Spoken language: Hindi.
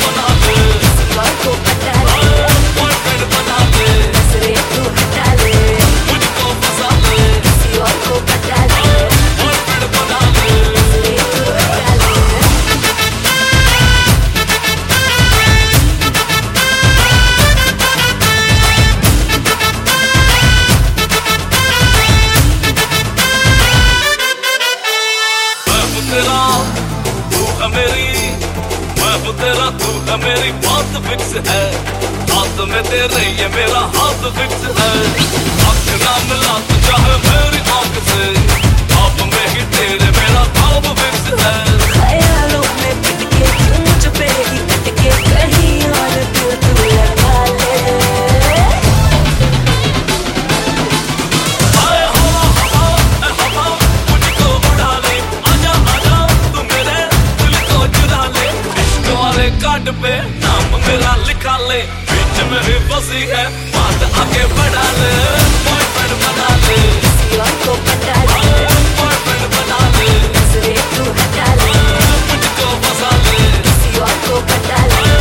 for the others. Like तेरा तू है, मेरी बात फिक्स है। हाथ में तेरे ये मेरा हाथ फिक्स है। अपना मिला तो चाहे कार्ड पे नाम मेरा लिखा ले बीच में भी बसी है बात आगे बढ़ा ले बॉयफ्रेंड बना ले। ले।